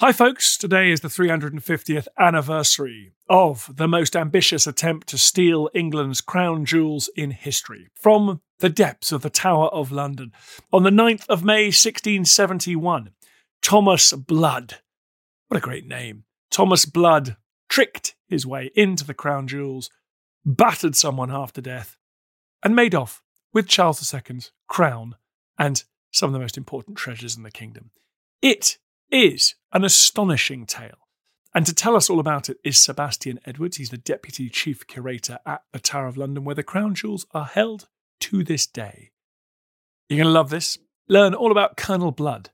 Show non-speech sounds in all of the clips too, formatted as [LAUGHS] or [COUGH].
Hi, folks. Today is the 350th anniversary of the most ambitious attempt to steal England's crown jewels in history from the depths of the Tower of London. On the 9th of May, 1671, Thomas Blood, what a great name, Thomas Blood tricked his way into the crown jewels, battered someone half to death, and made off with Charles II's crown and some of the most important treasures in the kingdom. It is an astonishing tale. And to tell us all about it is Sebastian Edwards. He's the Deputy Chief Curator at the Tower of London, where the crown jewels are held to this day. You're going to love this. Learn all about Colonel Blood,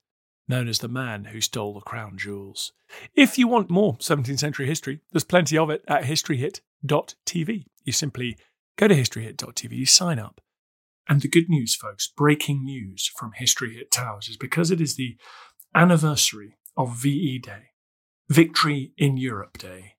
known as the man who stole the crown jewels. If you want more 17th century history, there's plenty of it at historyhit.tv. You simply go to historyhit.tv, you sign up. And the good news, folks, breaking news from History Hit Towers is because it is the anniversary of VE Day, Victory in Europe Day,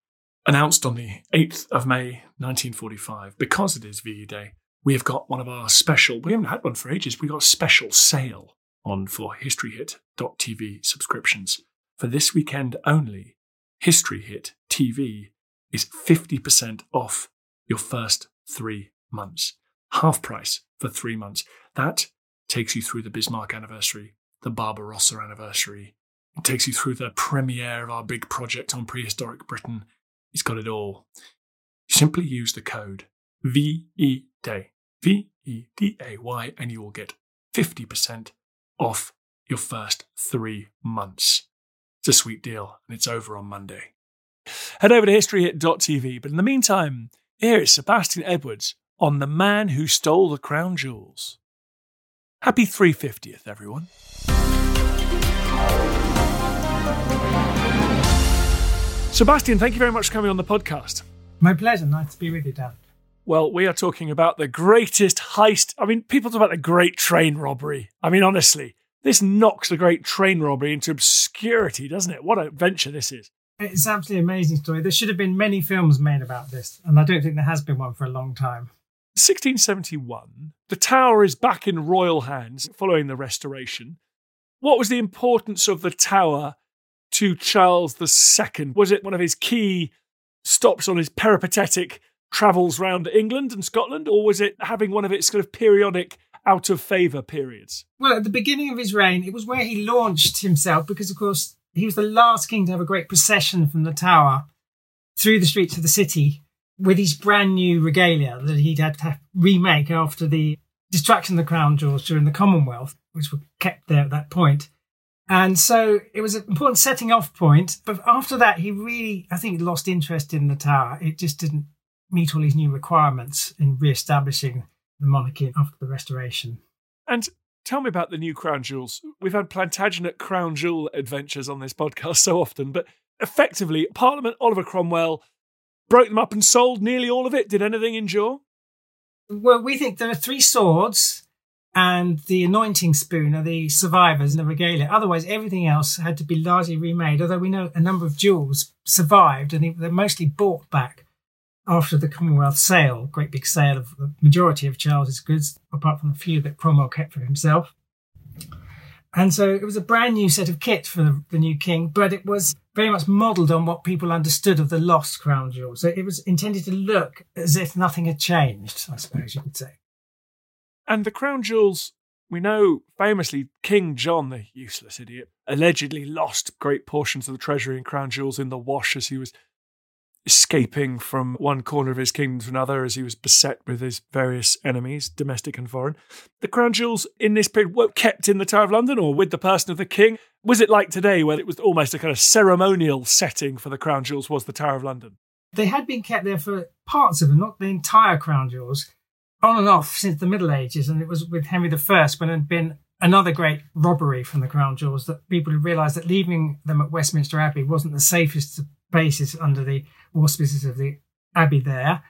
announced on the 8th of May 1945. Because it is VE Day, we have got one of our special, we haven't had one for ages, we got a special sale on for historyhit.tv subscriptions. For this weekend only, History Hit TV is 50% off your first three months. Half price for three months. That takes you through the Bismarck anniversary, the Barbarossa anniversary. It takes you through the premiere of our big project on prehistoric Britain. It's got it all. Simply use the code VEDAY, V E D A Y, and you will get 50% off your first three months. It's a sweet deal, and it's over on Monday. Head over to historyhit.tv, but in the meantime, here is Sebastian Edwards on The Man Who Stole the Crown Jewels. Happy 350th, everyone. Sebastian, thank you very much for coming on the podcast. My pleasure. Nice to be with you, Dan. Well, we are talking about the greatest heist. I mean, people talk about the great train robbery. I mean, honestly, this knocks the great train robbery into obscurity, doesn't it? What an adventure this is. It's absolutely amazing story. There should have been many films made about this, and I don't think there has been one for a long time. 1671, the tower is back in royal hands following the restoration. What was the importance of the tower to Charles II? Was it one of his key stops on his peripatetic travels round England and Scotland, or was it having one of its kind of periodic out of favour periods? Well, at the beginning of his reign, it was where he launched himself because, of course, he was the last king to have a great procession from the tower through the streets of the city with his brand new regalia that he'd had to remake after the destruction of the crown jewels during the Commonwealth, which were kept there at that point. And so it was an important setting off point. But after that, he really, I think, lost interest in the tower. It just didn't meet all his new requirements in re-establishing the monarchy after the restoration. And tell me about the new crown jewels. We've had Plantagenet crown jewel adventures on this podcast so often, but effectively, Parliament, Oliver Cromwell, broke them up and sold nearly all of it. Did anything endure? Well, we think there are three swords and the anointing spoon are the survivors in the regalia. Otherwise, everything else had to be largely remade, although we know a number of jewels survived and they're mostly bought back after the Commonwealth sale, great big sale of the majority of Charles's goods, apart from a few that Cromwell kept for himself. And so it was a brand new set of kit for the new king, but it was very much modelled on what people understood of the lost crown jewels. So it was intended to look as if nothing had changed, I suppose you could say. And the crown jewels, we know famously King John, the useless idiot, allegedly lost great portions of the treasury and crown jewels in the wash as he was escaping from one corner of his kingdom to another as he was beset with his various enemies, domestic and foreign. The crown jewels in this period were kept in the Tower of London or with the person of the king. Was it like today, where it was almost a kind of ceremonial setting for the crown jewels, was the Tower of London? They had been kept there for parts of them, not the entire crown jewels, on and off since the Middle Ages. And it was with Henry I when it had been another great robbery from the crown jewels that people had realised that leaving them at Westminster Abbey wasn't the safest basis under the auspices of the abbey there.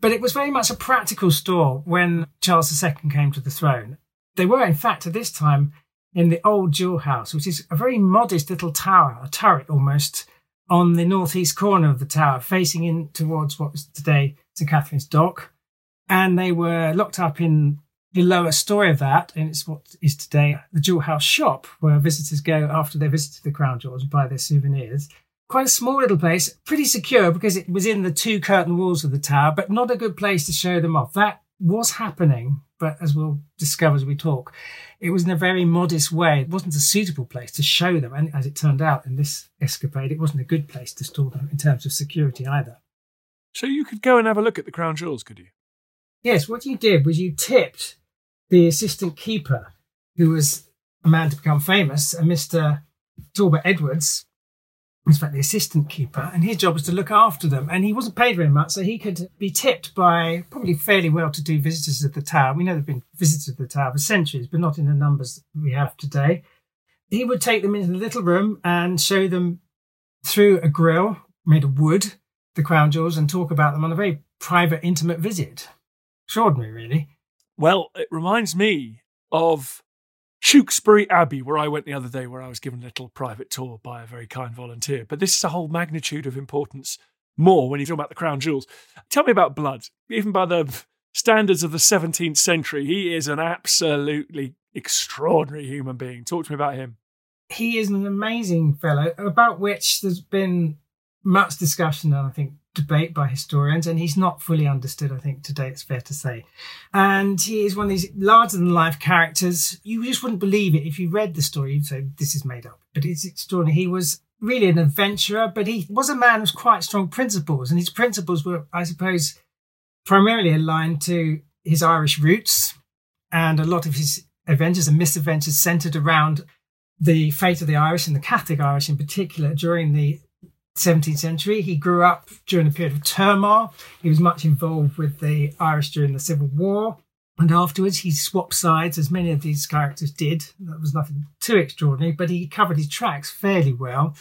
But it was very much a practical store when Charles II came to the throne. They were, in fact, at this time in the old jewel house, which is a very modest little tower, a turret almost, on the northeast corner of the tower, facing in towards what is today St Katharine's Dock. And they were locked up in the lower story of that, and it's what is today the Jewel House shop, where visitors go after they visited the Crown Jewels and buy their souvenirs quite a small little place, pretty secure because it was in the two curtain walls of the tower, but not a good place to show them off. That was happening, but as we'll discover as we talk, it was in a very modest way. It wasn't a suitable place to show them. And as it turned out in this escapade, it wasn't a good place to store them in terms of security either. So you could go and have a look at the crown jewels, could you? Yes, what you did was you tipped the assistant keeper, who was a man to become famous, a Mr. Talbot Edwards, in fact, the assistant keeper, and his job was to look after them. And he wasn't paid very much, so he could be tipped by probably fairly well-to-do visitors of the tower. We know there've been visitors of the tower for centuries, but not in the numbers we have today. He would take them into the little room and show them through a grill made of wood, the crown jewels, and talk about them on a very private, intimate visit. Extraordinary, really. Well, it reminds me of Tewkesbury Abbey, where I went the other day, where I was given a little private tour by a very kind volunteer. But this is a whole magnitude of importance more when you talk about the crown jewels. Tell me about Blood. Even by the standards of the 17th century, he is an absolutely extraordinary human being. Talk to me about him. He is an amazing fellow about which there's been much discussion and I think debate by historians, and he's not fully understood, I think, today, it's fair to say. And he is one of these larger than life characters. You just wouldn't believe it if you read the story. You'd say, this is made up. But it's extraordinary. He was really an adventurer, but he was a man with quite strong principles. And his principles were, I suppose, primarily aligned to his Irish roots. And a lot of his adventures and misadventures centered around the fate of the Irish and the Catholic Irish in particular during the 17th century. He grew up during a period of turmoil. He was much involved with the Irish during the Civil War. And afterwards, he swapped sides, as many of these characters did. That was nothing too extraordinary, but he covered his tracks fairly well.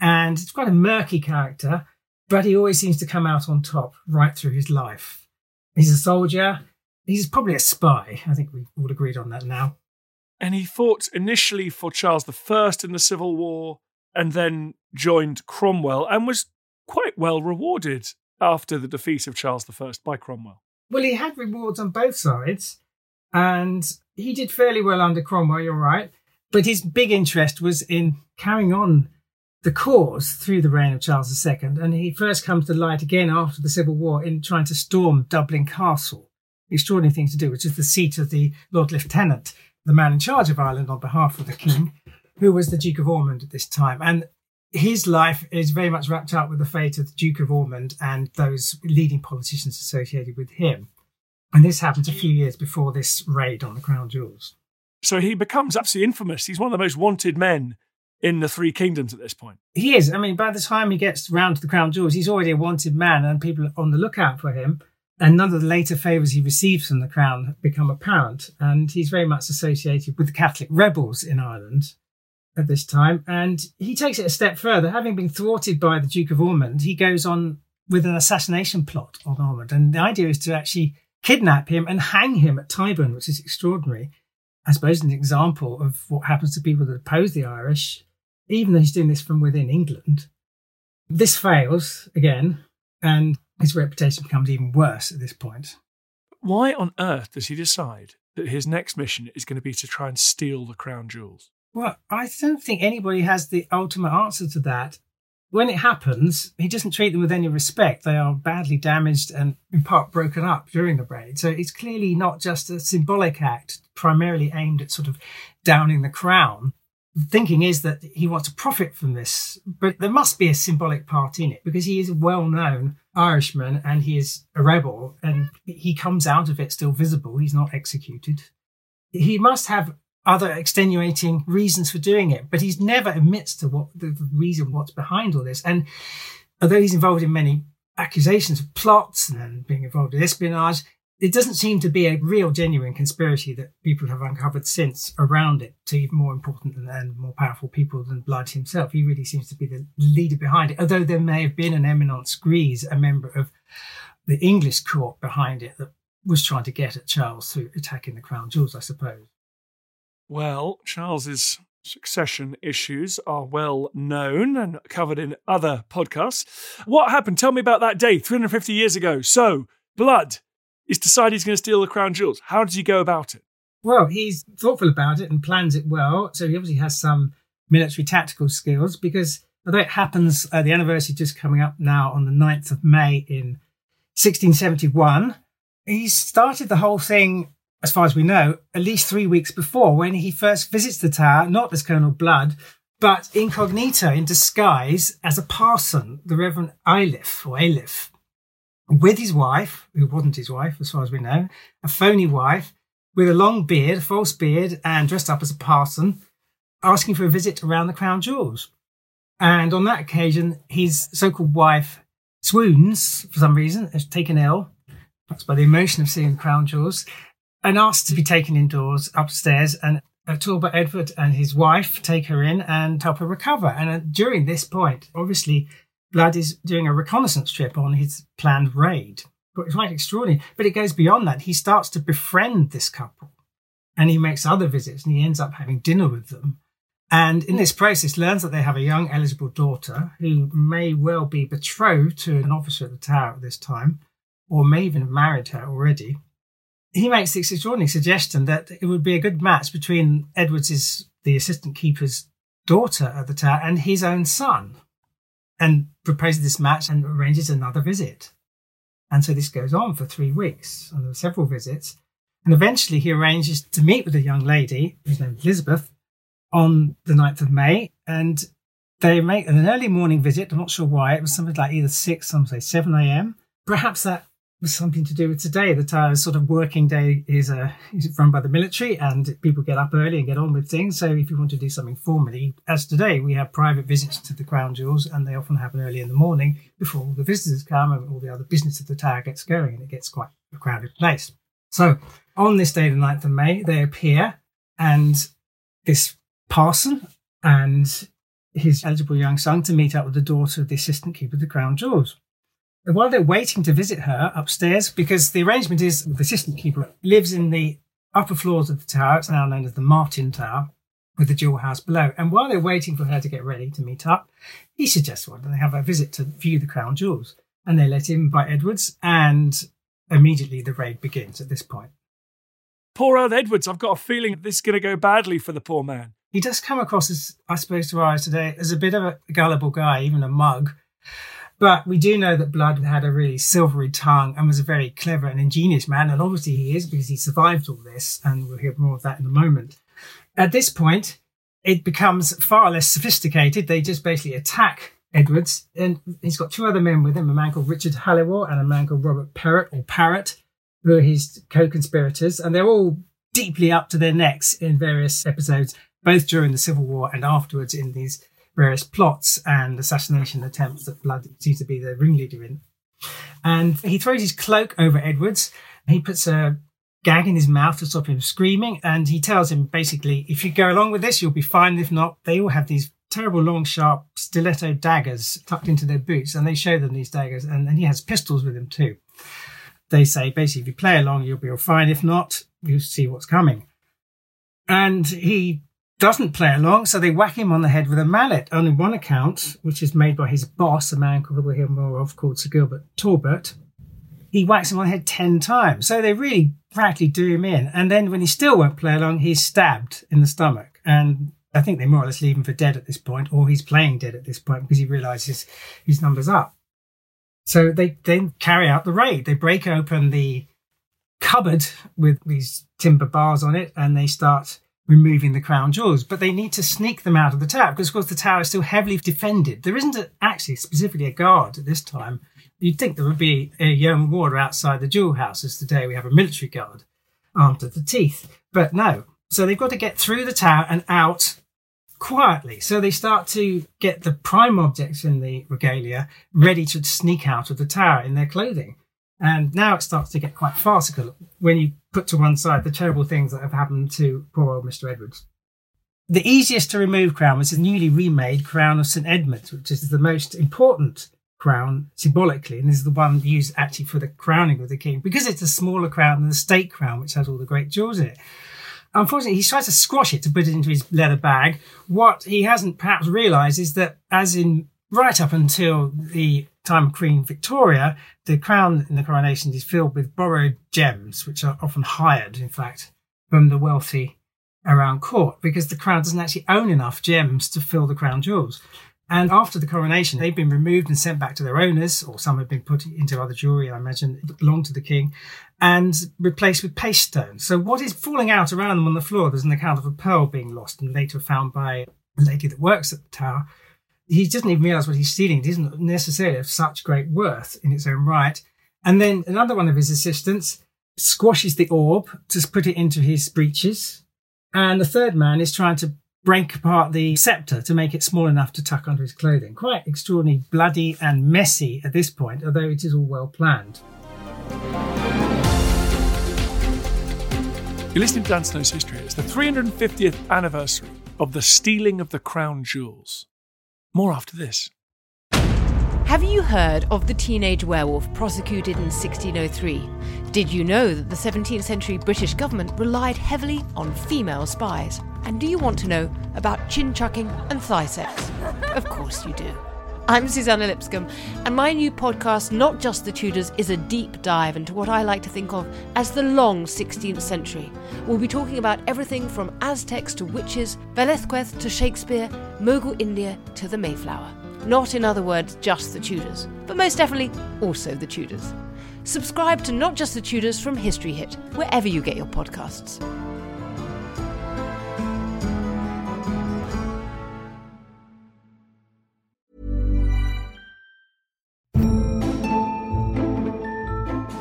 And it's quite a murky character, but he always seems to come out on top right through his life. He's a soldier. He's probably a spy. I think we all agreed on that now. And he fought initially for Charles I in the Civil War and then joined Cromwell and was quite well rewarded after the defeat of Charles I by Cromwell. Well, he had rewards on both sides, and he did fairly well under Cromwell, you're right. But his big interest was in carrying on the cause through the reign of Charles II, and he first comes to light again after the Civil War in trying to storm Dublin Castle. Extraordinary thing to do, which is the seat of the Lord Lieutenant, the man in charge of Ireland on behalf of the King who was the Duke of Ormond at this time. And his life is very much wrapped up with the fate of the Duke of Ormond and those leading politicians associated with him. And this happens a few years before this raid on the Crown Jewels. So he becomes absolutely infamous. He's one of the most wanted men in the three kingdoms at this point. He is. I mean, by the time he gets round to the Crown Jewels, he's already a wanted man and people are on the lookout for him. And none of the later favours he receives from the Crown become apparent. And he's very much associated with the Catholic rebels in Ireland at this time. And he takes it a step further. Having been thwarted by the Duke of Ormond, he goes on with an assassination plot on Ormond. And the idea is to actually kidnap him and hang him at Tyburn, which is extraordinary. I suppose an example of what happens to people that oppose the Irish, even though he's doing this from within England. This fails again, and his reputation becomes even worse at this point. Why on earth does he decide that his next mission is going to be to try and steal the crown jewels? Well, I don't think anybody has the ultimate answer to that. When it happens, he doesn't treat them with any respect. They are badly damaged and in part broken up during the raid. So it's clearly not just a symbolic act primarily aimed at sort of downing the crown. The thinking is that he wants to profit from this, but there must be a symbolic part in it because he is a well known Irishman and he is a rebel and he comes out of it still visible. He's not executed. He must have other extenuating reasons for doing it, but he's never admits to what the reason what's behind all this. And although he's involved in many accusations of plots and being involved in espionage, it doesn't seem to be a real genuine conspiracy that people have uncovered since around it to even more important and more powerful people than Blood himself. He really seems to be the leader behind it, although there may have been an eminence grise, a member of the English court behind it that was trying to get at Charles through attacking the crown jewels, I suppose. Well, Charles's succession issues are well known and covered in other podcasts. What happened? Tell me about that day 350 years ago. So, Blood is decided he's going to steal the crown jewels. How does he go about it? Well, he's thoughtful about it and plans it well. So he obviously has some military tactical skills because although it happens, uh, the anniversary just coming up now on the 9th of May in 1671, he started the whole thing as far as we know, at least three weeks before when he first visits the tower, not as Colonel Blood, but incognito in disguise as a parson, the Reverend Ailif or Ailif, with his wife, who wasn't his wife as far as we know, a phony wife with a long beard, a false beard, and dressed up as a parson, asking for a visit around the crown jewels. And on that occasion, his so-called wife swoons for some reason, is taken ill, perhaps by the emotion of seeing crown jewels, and asked to be taken indoors upstairs and Talbot Edward and his wife take her in and help her recover. And uh, during this point, obviously, Blood is doing a reconnaissance trip on his planned raid. It's quite extraordinary. But it goes beyond that. He starts to befriend this couple and he makes other visits and he ends up having dinner with them. And in this process, learns that they have a young eligible daughter who may well be betrothed to an officer at the tower at this time, or may even have married her already he makes this extraordinary suggestion that it would be a good match between Edwards's, the assistant keeper's daughter at the tower, and his own son, and proposes this match and arranges another visit. And so this goes on for three weeks, and there are several visits. And eventually he arranges to meet with a young lady, whose name is Elizabeth, on the 9th of May. And they make an early morning visit. I'm not sure why. It was something like either 6, some say 7 a.m. Perhaps that something to do with today. The uh, sort of working day is, uh, is run by the military and people get up early and get on with things. So if you want to do something formally, as today, we have private visits to the crown jewels and they often happen early in the morning before all the visitors come and all the other business of the tower gets going and it gets quite a crowded place. So on this day, the 9th of May, they appear and this parson and his eligible young son to meet up with the daughter of the assistant keeper of the crown jewels. And while they're waiting to visit her upstairs, because the arrangement is the assistant keeper lives in the upper floors of the tower, it's now known as the Martin Tower, with the jewel house below. And while they're waiting for her to get ready to meet up, he suggests one, they have a visit to view the crown jewels. And they let him by Edwards, and immediately the raid begins at this point. Poor old Edwards, I've got a feeling this is going to go badly for the poor man. He does come across as, I suppose, to our eyes today, as a bit of a gullible guy, even a mug. But we do know that Blood had a really silvery tongue and was a very clever and ingenious man. And obviously he is because he survived all this. And we'll hear more of that in a moment. At this point, it becomes far less sophisticated. They just basically attack Edwards. And he's got two other men with him, a man called Richard Halliwell and a man called Robert Perrott or Parrott, who are his co-conspirators. And they're all deeply up to their necks in various episodes, both during the Civil War and afterwards in these various plots and assassination attempts that Blood seems to be the ringleader in. And he throws his cloak over Edwards. He puts a gag in his mouth to stop him screaming. And he tells him basically, if you go along with this, you'll be fine. If not, they all have these terrible long, sharp stiletto daggers tucked into their boots. And they show them these daggers. And, and he has pistols with him too. They say basically, if you play along, you'll be all fine. If not, you'll see what's coming. And he doesn't play along, so they whack him on the head with a mallet. Only one account, which is made by his boss, a man called we'll hear more of, called Sir Gilbert Talbot. He whacks him on the head ten times, so they really practically do him in. And then when he still won't play along, he's stabbed in the stomach. And I think they more or less leave him for dead at this point, or he's playing dead at this point because he realizes his number's up. So they then carry out the raid. They break open the cupboard with these timber bars on it and they start removing the crown jewels. But they need to sneak them out of the tower because, of course, the tower is still heavily defended. There isn't a, actually specifically a guard at this time. You'd think there would be a young warder outside the jewel houses. today we have a military guard armed to the teeth. But no. So they've got to get through the tower and out quietly. So they start to get the prime objects in the regalia ready to sneak out of the tower in their clothing. And now it starts to get quite farcical when you put to one side the terrible things that have happened to poor old Mr. Edwards. The easiest to remove crown was the newly remade crown of St. Edward's, which is the most important crown symbolically, and is the one used actually for the crowning of the king because it's a smaller crown than the state crown, which has all the great jewels in it. Unfortunately, he tries to squash it to put it into his leather bag. What he hasn't perhaps realised is that, as in right up until the time of Queen Victoria, the crown in the coronation is filled with borrowed gems, which are often hired, in fact, from the wealthy around court, because the crown doesn't actually own enough gems to fill the crown jewels. And after the coronation, they've been removed and sent back to their owners, or some have been put into other jewelry, I imagine, that belonged to the king, and replaced with paste stones. So what is falling out around them on the floor? There's an account of a pearl being lost and later found by a lady that works at the tower. He doesn't even realize what he's stealing. It isn't necessarily of such great worth in its own right. And then another one of his assistants squashes the orb to put it into his breeches. And the third man is trying to break apart the scepter to make it small enough to tuck under his clothing. Quite extraordinarily bloody and messy at this point, although it is all well planned. You're listening to Dan Snow's History. It's the 350th anniversary of the stealing of the crown jewels. More after this. Have you heard of the teenage werewolf prosecuted in 1603? Did you know that the 17th century British government relied heavily on female spies? And do you want to know about chin chucking and thigh sex? Of course you do. I'm Suzannah Lipscomb, and my new podcast, Not Just the Tudors, is a deep dive into what I like to think of as the long 16th century. We'll be talking about everything from Aztecs to witches, Velazquez to Shakespeare, Mughal India to the Mayflower. Not, in other words, just the Tudors, but most definitely also the Tudors. Subscribe to Not Just the Tudors from History Hit, wherever you get your podcasts.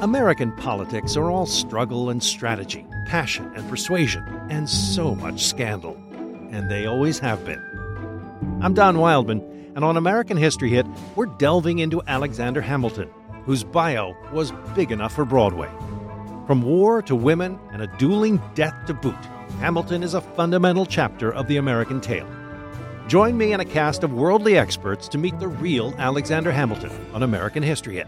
American politics are all struggle and strategy, passion and persuasion, and so much scandal. And they always have been. I'm Don Wildman, and on American History Hit, we're delving into Alexander Hamilton, whose bio was big enough for Broadway. From war to women and a dueling death to boot, Hamilton is a fundamental chapter of the American tale. Join me and a cast of worldly experts to meet the real Alexander Hamilton on American History Hit,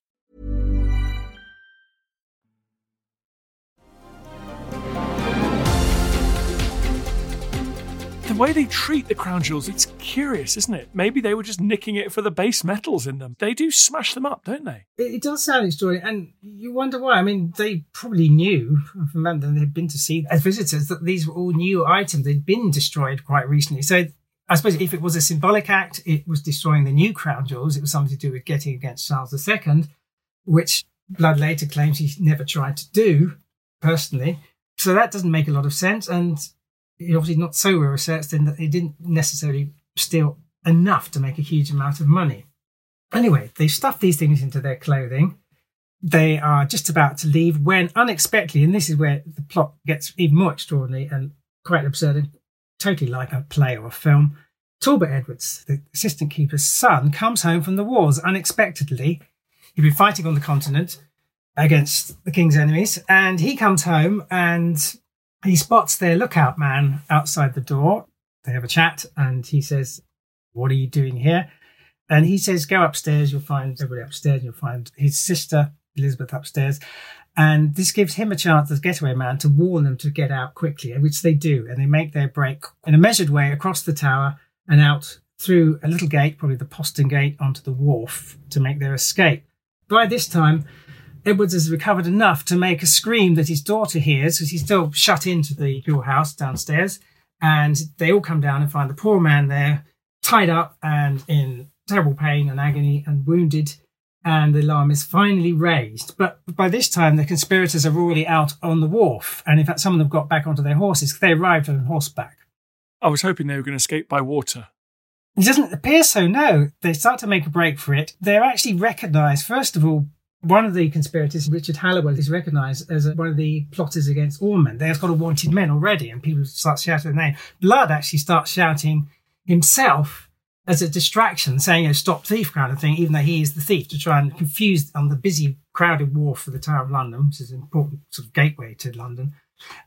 Way they treat the crown jewels, it's curious, isn't it? Maybe they were just nicking it for the base metals in them. They do smash them up, don't they? It, it does sound extraordinary, and you wonder why. I mean, they probably knew from London they'd been to see as visitors that these were all new items. They'd been destroyed quite recently. So I suppose if it was a symbolic act, it was destroying the new crown jewels. It was something to do with getting against Charles II, which Blood later claims he never tried to do. personally. So that doesn't make a lot of sense. And obviously not so well researched in that he didn't necessarily steal enough to make a huge amount of money. Anyway, they stuff these things into their clothing. They are just about to leave when unexpectedly, and this is where the plot gets even more extraordinary and quite absurd and totally like a play or a film. Talbot Edwards, the assistant keeper's son, comes home from the wars unexpectedly. He'd been fighting on the continent against the king's enemies, and he comes home and he spots their lookout man outside the door. They have a chat, and he says, What are you doing here? And he says, Go upstairs, you'll find everybody upstairs, you'll find his sister, Elizabeth, upstairs. And this gives him a chance as getaway man to warn them to get out quickly, which they do. And they make their break in a measured way across the tower and out through a little gate, probably the postern gate, onto the wharf to make their escape. By this time, Edwards has recovered enough to make a scream that his daughter hears because he's still shut into the jewel house downstairs. And they all come down and find the poor man there, tied up and in terrible pain and agony and wounded. And the alarm is finally raised. But by this time, the conspirators are already out on the wharf. And in fact, some of them got back onto their horses. They arrived on horseback. I was hoping they were going to escape by water. It doesn't appear so, no. They start to make a break for it. They're actually recognized, first of all, one of the conspirators, Richard Halliwell, is recognised as one of the plotters against Ormond. They've got a wanted men already, and people start shouting the name. Blood actually starts shouting himself as a distraction, saying a stop thief kind of thing, even though he is the thief, to try and confuse on the busy, crowded wharf for the Tower of London, which is an important sort of gateway to London,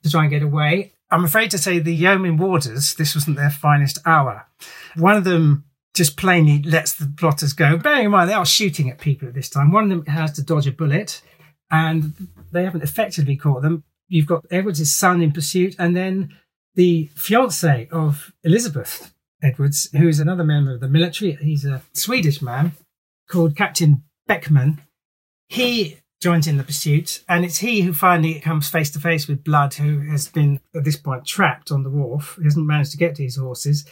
to try and get away. I'm afraid to say the yeoman warders, this wasn't their finest hour. One of them just plainly lets the plotters go. Bearing in mind, they are shooting at people at this time. One of them has to dodge a bullet, and they haven't effectively caught them. You've got Edwards' son in pursuit, and then the fiance of Elizabeth Edwards, who is another member of the military. He's a Swedish man called Captain Beckman. He joins in the pursuit, and it's he who finally comes face to face with Blood, who has been at this point trapped on the wharf. He hasn't managed to get to his horses.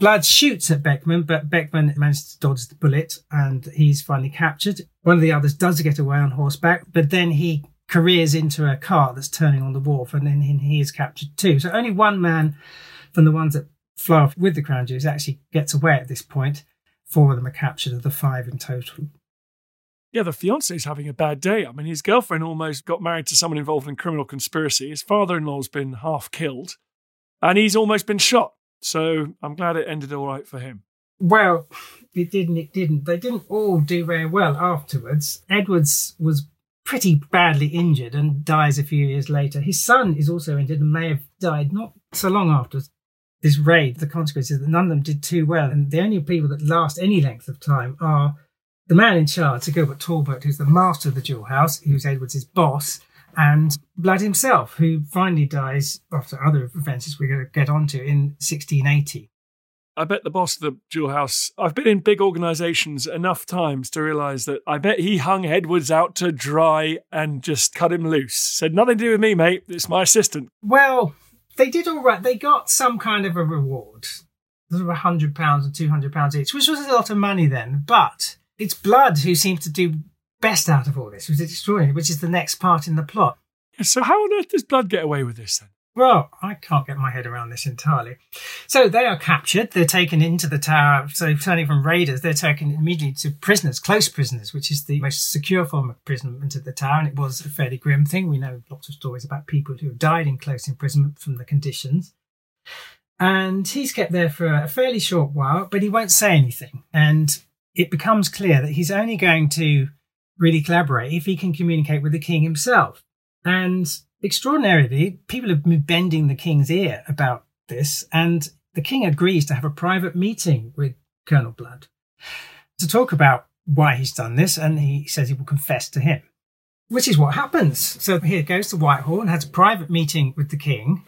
Blood shoots at Beckman, but Beckman manages to dodge the bullet and he's finally captured. One of the others does get away on horseback, but then he careers into a car that's turning on the wharf and then he is captured too. So only one man from the ones that fly off with the crown jewels actually gets away at this point. Four of them are captured of the five in total. Yeah, the fiance is having a bad day. I mean, his girlfriend almost got married to someone involved in criminal conspiracy. His father in law's been half killed, and he's almost been shot. So I'm glad it ended all right for him. Well, it didn't. It didn't. They didn't all do very well afterwards. Edwards was pretty badly injured and dies a few years later. His son is also injured and may have died not so long after this raid. The consequence is that none of them did too well, and the only people that last any length of time are the man in charge, Sir Gilbert Talbot, who's the master of the jewel house, who's Edwards' boss, and Blood himself, who finally dies after other events we're going to get onto in 1680. I bet the boss of the jewel house. I've been in big organisations enough times to realise that I bet he hung Edwards out to dry and just cut him loose. Said nothing to do with me, mate. It's my assistant. Well, they did all right. They got some kind of a reward, sort of £100 and two hundred pounds each, which was a lot of money then. But it's Blood who seems to do best out of all this, which is extraordinary, which is the next part in the plot. So how on earth does Blood get away with this then? Well, I can't get my head around this entirely. So they are captured. They're taken into the tower. So turning from raiders, they're taken immediately to prisoners, close prisoners, which is the most secure form of imprisonment at the tower. And it was a fairly grim thing. We know lots of stories about people who have died in close imprisonment from the conditions. And he's kept there for a fairly short while, but he won't say anything. And it becomes clear that he's only going to really collaborate if he can communicate with the king himself. And extraordinarily, people have been bending the king's ear about this, and the king agrees to have a private meeting with Colonel Blood to talk about why he's done this, and he says he will confess to him, which is what happens. So he goes to Whitehall and has a private meeting with the king,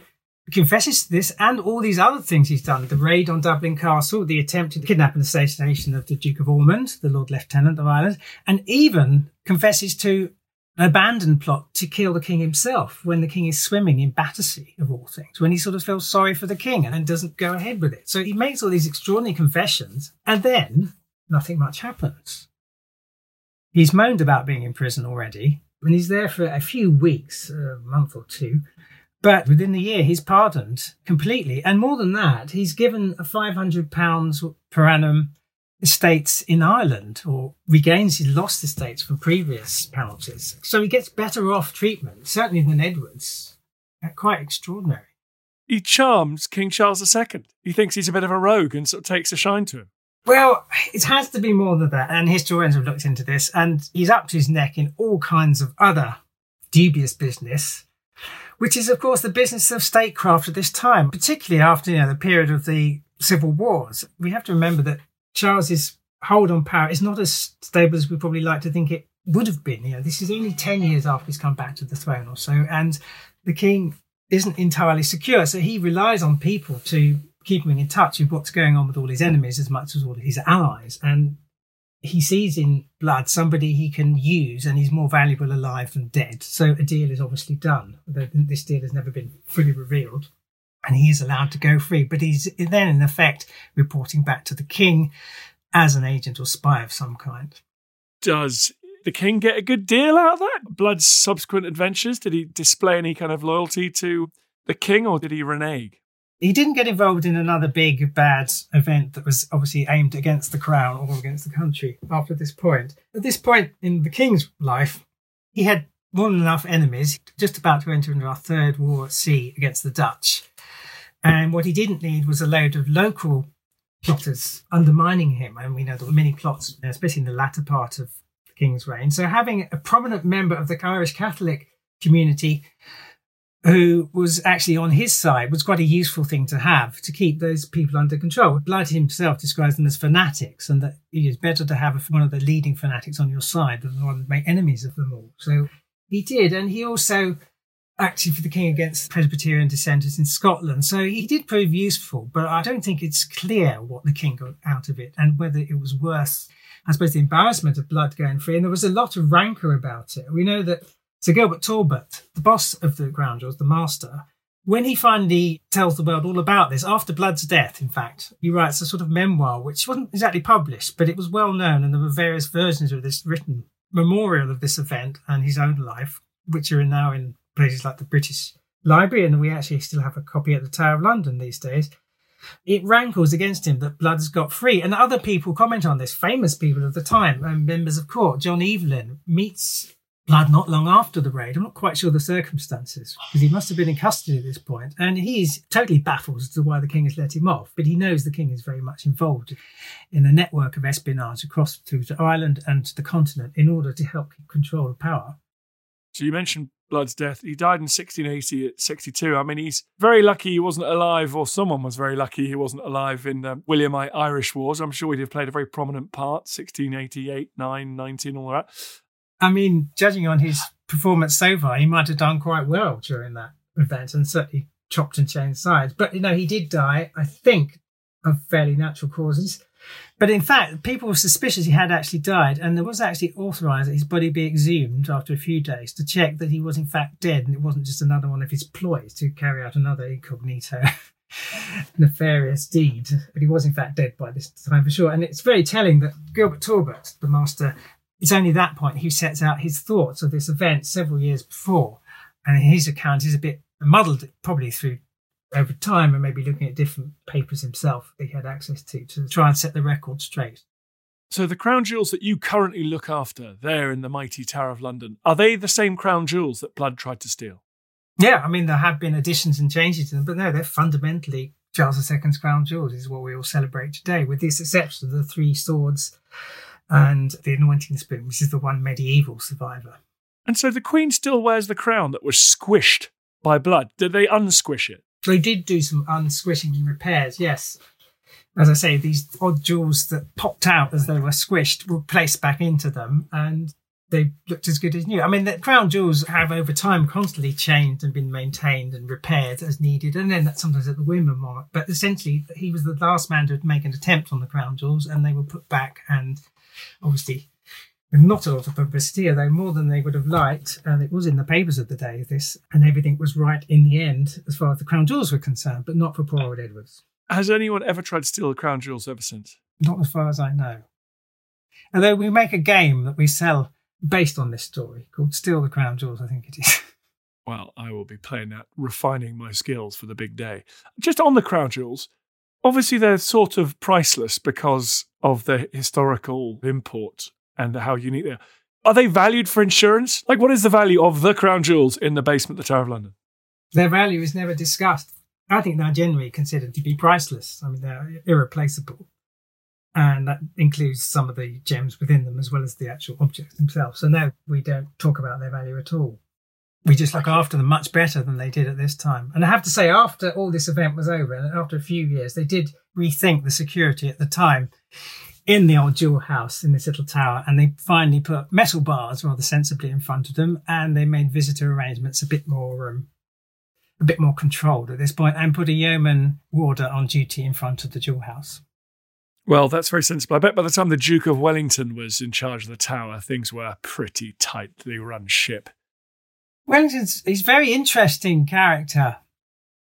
confesses to this and all these other things he's done the raid on Dublin Castle, the attempted kidnapping and assassination of the Duke of Ormond, the Lord Lieutenant of Ireland, and even confesses to an abandoned plot to kill the king himself when the king is swimming in Battersea, of all things, when he sort of feels sorry for the king and then doesn't go ahead with it. So he makes all these extraordinary confessions, and then nothing much happens. He's moaned about being in prison already, And he's there for a few weeks, a month or two. But within the year, he's pardoned completely. And more than that, he's given a £500 per annum estates in Ireland or regains his lost estates from previous penalties. So he gets better off treatment, certainly than Edwards. Uh, quite extraordinary. He charms King Charles II. He thinks he's a bit of a rogue and sort of takes a shine to him. Well, it has to be more than that, and historians have looked into this, and he's up to his neck in all kinds of other dubious business, which is, of course, the business of statecraft at this time, particularly after you know the period of the civil wars. We have to remember that Charles's hold on power is not as stable as we probably like to think it would have been. You know, this is only ten years after he's come back to the throne or so, and the king isn't entirely secure, so he relies on people to keep him in touch with what's going on with all his enemies as much as all his allies. And he sees in blood somebody he can use and he's more valuable alive than dead. So a deal is obviously done. This deal has never been fully revealed. And he is allowed to go free, but he's then in effect reporting back to the king as an agent or spy of some kind. Does the king get a good deal out of that? Blood's subsequent adventures? Did he display any kind of loyalty to the king or did he renege? He didn't get involved in another big bad event that was obviously aimed against the crown or against the country after this point. At this point in the king's life, he had more than enough enemies, just about to enter into our third war at sea against the Dutch. And what he didn't need was a load of local plotters undermining him. And we know there were many plots, especially in the latter part of the king's reign. So having a prominent member of the Irish Catholic community who was actually on his side was quite a useful thing to have to keep those people under control. Blood himself describes them as fanatics and that it is better to have one of the leading fanatics on your side than one to make enemies of them all. So he did. And he also acted for the king against Presbyterian dissenters in Scotland. So he did prove useful, but I don't think it's clear what the king got out of it and whether it was worth, I suppose, the embarrassment of blood going free. And there was a lot of rancor about it. We know that Sir Gilbert Talbot, the boss of the Jewels, the master, when he finally tells the world all about this, after Blood's death, in fact, he writes a sort of memoir, which wasn't exactly published, but it was well known, and there were various versions of this written memorial of this event and his own life, which are now in places like the British Library, and we actually still have a copy at the Tower of London these days. It rankles against him that Blood has got free, and other people comment on this. Famous people of the time, and members of court, John Evelyn meets blood not long after the raid. I'm not quite sure the circumstances because he must have been in custody at this point, and he's totally baffled as to why the king has let him off. But he knows the king is very much involved in a network of espionage across through to Ireland and to the continent in order to help control of power. So you mentioned Blood's death. He died in 1680 at 62. I mean, he's very lucky he wasn't alive, or someone was very lucky he wasn't alive in the Williamite Irish Wars. I'm sure he'd have played a very prominent part, 1688, 9, 19, all that. I mean, judging on his performance so far, he might have done quite well during that event and certainly chopped and changed sides. But, you know, he did die, I think, of fairly natural causes. But in fact, people were suspicious he had actually died, and there was actually authorised that his body be exhumed after a few days to check that he was in fact dead and it wasn't just another one of his ploys to carry out another incognito [LAUGHS] nefarious deed. But he was in fact dead by this time for sure. And it's very telling that Gilbert Talbot, the master it's only that point he sets out his thoughts of this event several years before. And his account is a bit muddled, probably through over time and maybe looking at different papers himself that he had access to to try and set the record straight. So the crown jewels that you currently look after there in the mighty Tower of London, are they the same crown jewels that Blood tried to steal? Yeah, I mean there have been additions and changes to them, but no, they're fundamentally Charles II's crown jewels is what we all celebrate today, with the exception of the three swords and the anointing spoon, which is the one medieval survivor. And so the Queen still wears the crown that was squished by blood. Did they unsquish it? They did do some unsquishing and repairs, yes. As I say, these odd jewels that popped out as they were squished were placed back into them and they looked as good as new. I mean, the crown jewels have over time constantly changed and been maintained and repaired as needed, and then sometimes at the whim of monarch. But essentially, he was the last man to make an attempt on the crown jewels, and they were put back and obviously not a lot of publicity, although more than they would have liked. And it was in the papers of the day, this, and everything was right in the end as far as the crown jewels were concerned, but not for poor old Edwards. Has anyone ever tried to steal the crown jewels ever since? Not as far as I know. Although we make a game that we sell based on this story called Steal the Crown Jewels, I think it is. [LAUGHS] Well, I will be playing that, refining my skills for the big day. Just on the crown jewels, obviously they're sort of priceless because of the historical import and how unique they are. Are they valued for insurance? Like, what is the value of the crown jewels in the basement of the Tower of London? Their value is never discussed. I think they're generally considered to be priceless. I mean, they're irreplaceable. And that includes some of the gems within them as well as the actual objects themselves. So, no, we don't talk about their value at all we just look after them much better than they did at this time. And I have to say, after all this event was over, and after a few years, they did rethink the security at the time in the old jewel house in this little tower, and they finally put metal bars rather sensibly in front of them, and they made visitor arrangements a bit more. Um, a bit more controlled at this point, and put a yeoman warder on duty in front of the jewel house. Well, that's very sensible. I bet by the time the Duke of Wellington was in charge of the tower, things were pretty tightly run ship. Wellington's he's a very interesting character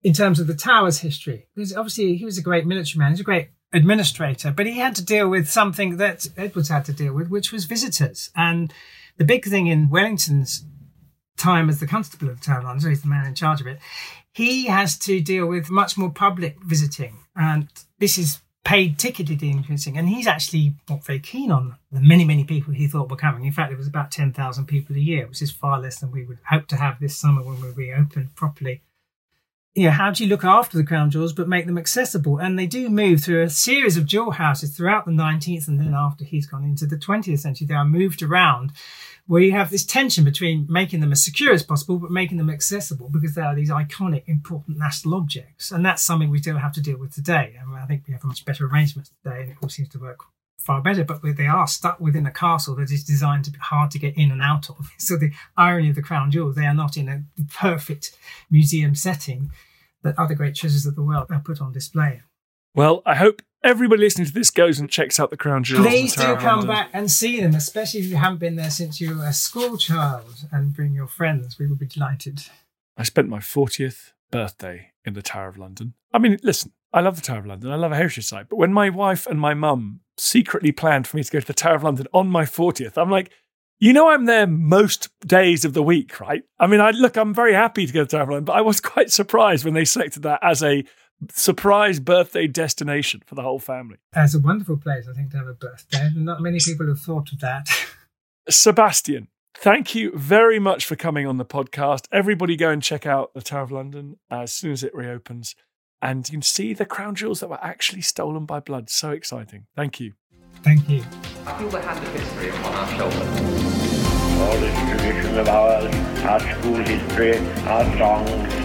in terms of the Tower's history. Because obviously he was a great military man, he's a great administrator, but he had to deal with something that Edwards had to deal with, which was visitors. And the big thing in Wellington's time as the constable of the Tower London, so he's the man in charge of it, he has to deal with much more public visiting. And this is paid ticketed increasing, and he's actually not very keen on the many, many people he thought were coming. In fact, it was about 10,000 people a year, which is far less than we would hope to have this summer when we reopen properly. You know, how do you look after the crown jewels but make them accessible? And they do move through a series of jewel houses throughout the 19th and then after he's gone into the 20th century. They are moved around where you have this tension between making them as secure as possible, but making them accessible because they are these iconic, important national objects. And that's something we still have to deal with today. I, mean, I think we have a much better arrangement today and it all seems to work far better, but they are stuck within a castle that is designed to be hard to get in and out of. [LAUGHS] So the irony of the crown jewels, they are not in a perfect museum setting that other great treasures of the world are put on display. Well, I hope everybody listening to this goes and checks out the Crown Jewels. Please do come back and see them, especially if you haven't been there since you were a school child, and bring your friends. We will be delighted. I spent my 40th birthday in the Tower of London. I mean, listen, I love the Tower of London. I love a heritage site. But when my wife and my mum secretly planned for me to go to the Tower of London on my 40th, I'm like, you know, I'm there most days of the week, right? I mean, I look, I'm very happy to go to the Tower of London, but I was [LAUGHS] quite surprised when they selected that as a surprise birthday destination for the whole family. That's a wonderful place, I think, to have a birthday. Not many people have thought of that. Sebastian, thank you very much for coming on the podcast. Everybody go and check out the Tower of London as soon as it reopens. And you can see the crown jewels that were actually stolen by Blood. So exciting. Thank you. Thank you. I feel the hand of history upon our shoulders. All this tradition of ours, our school history, our songs,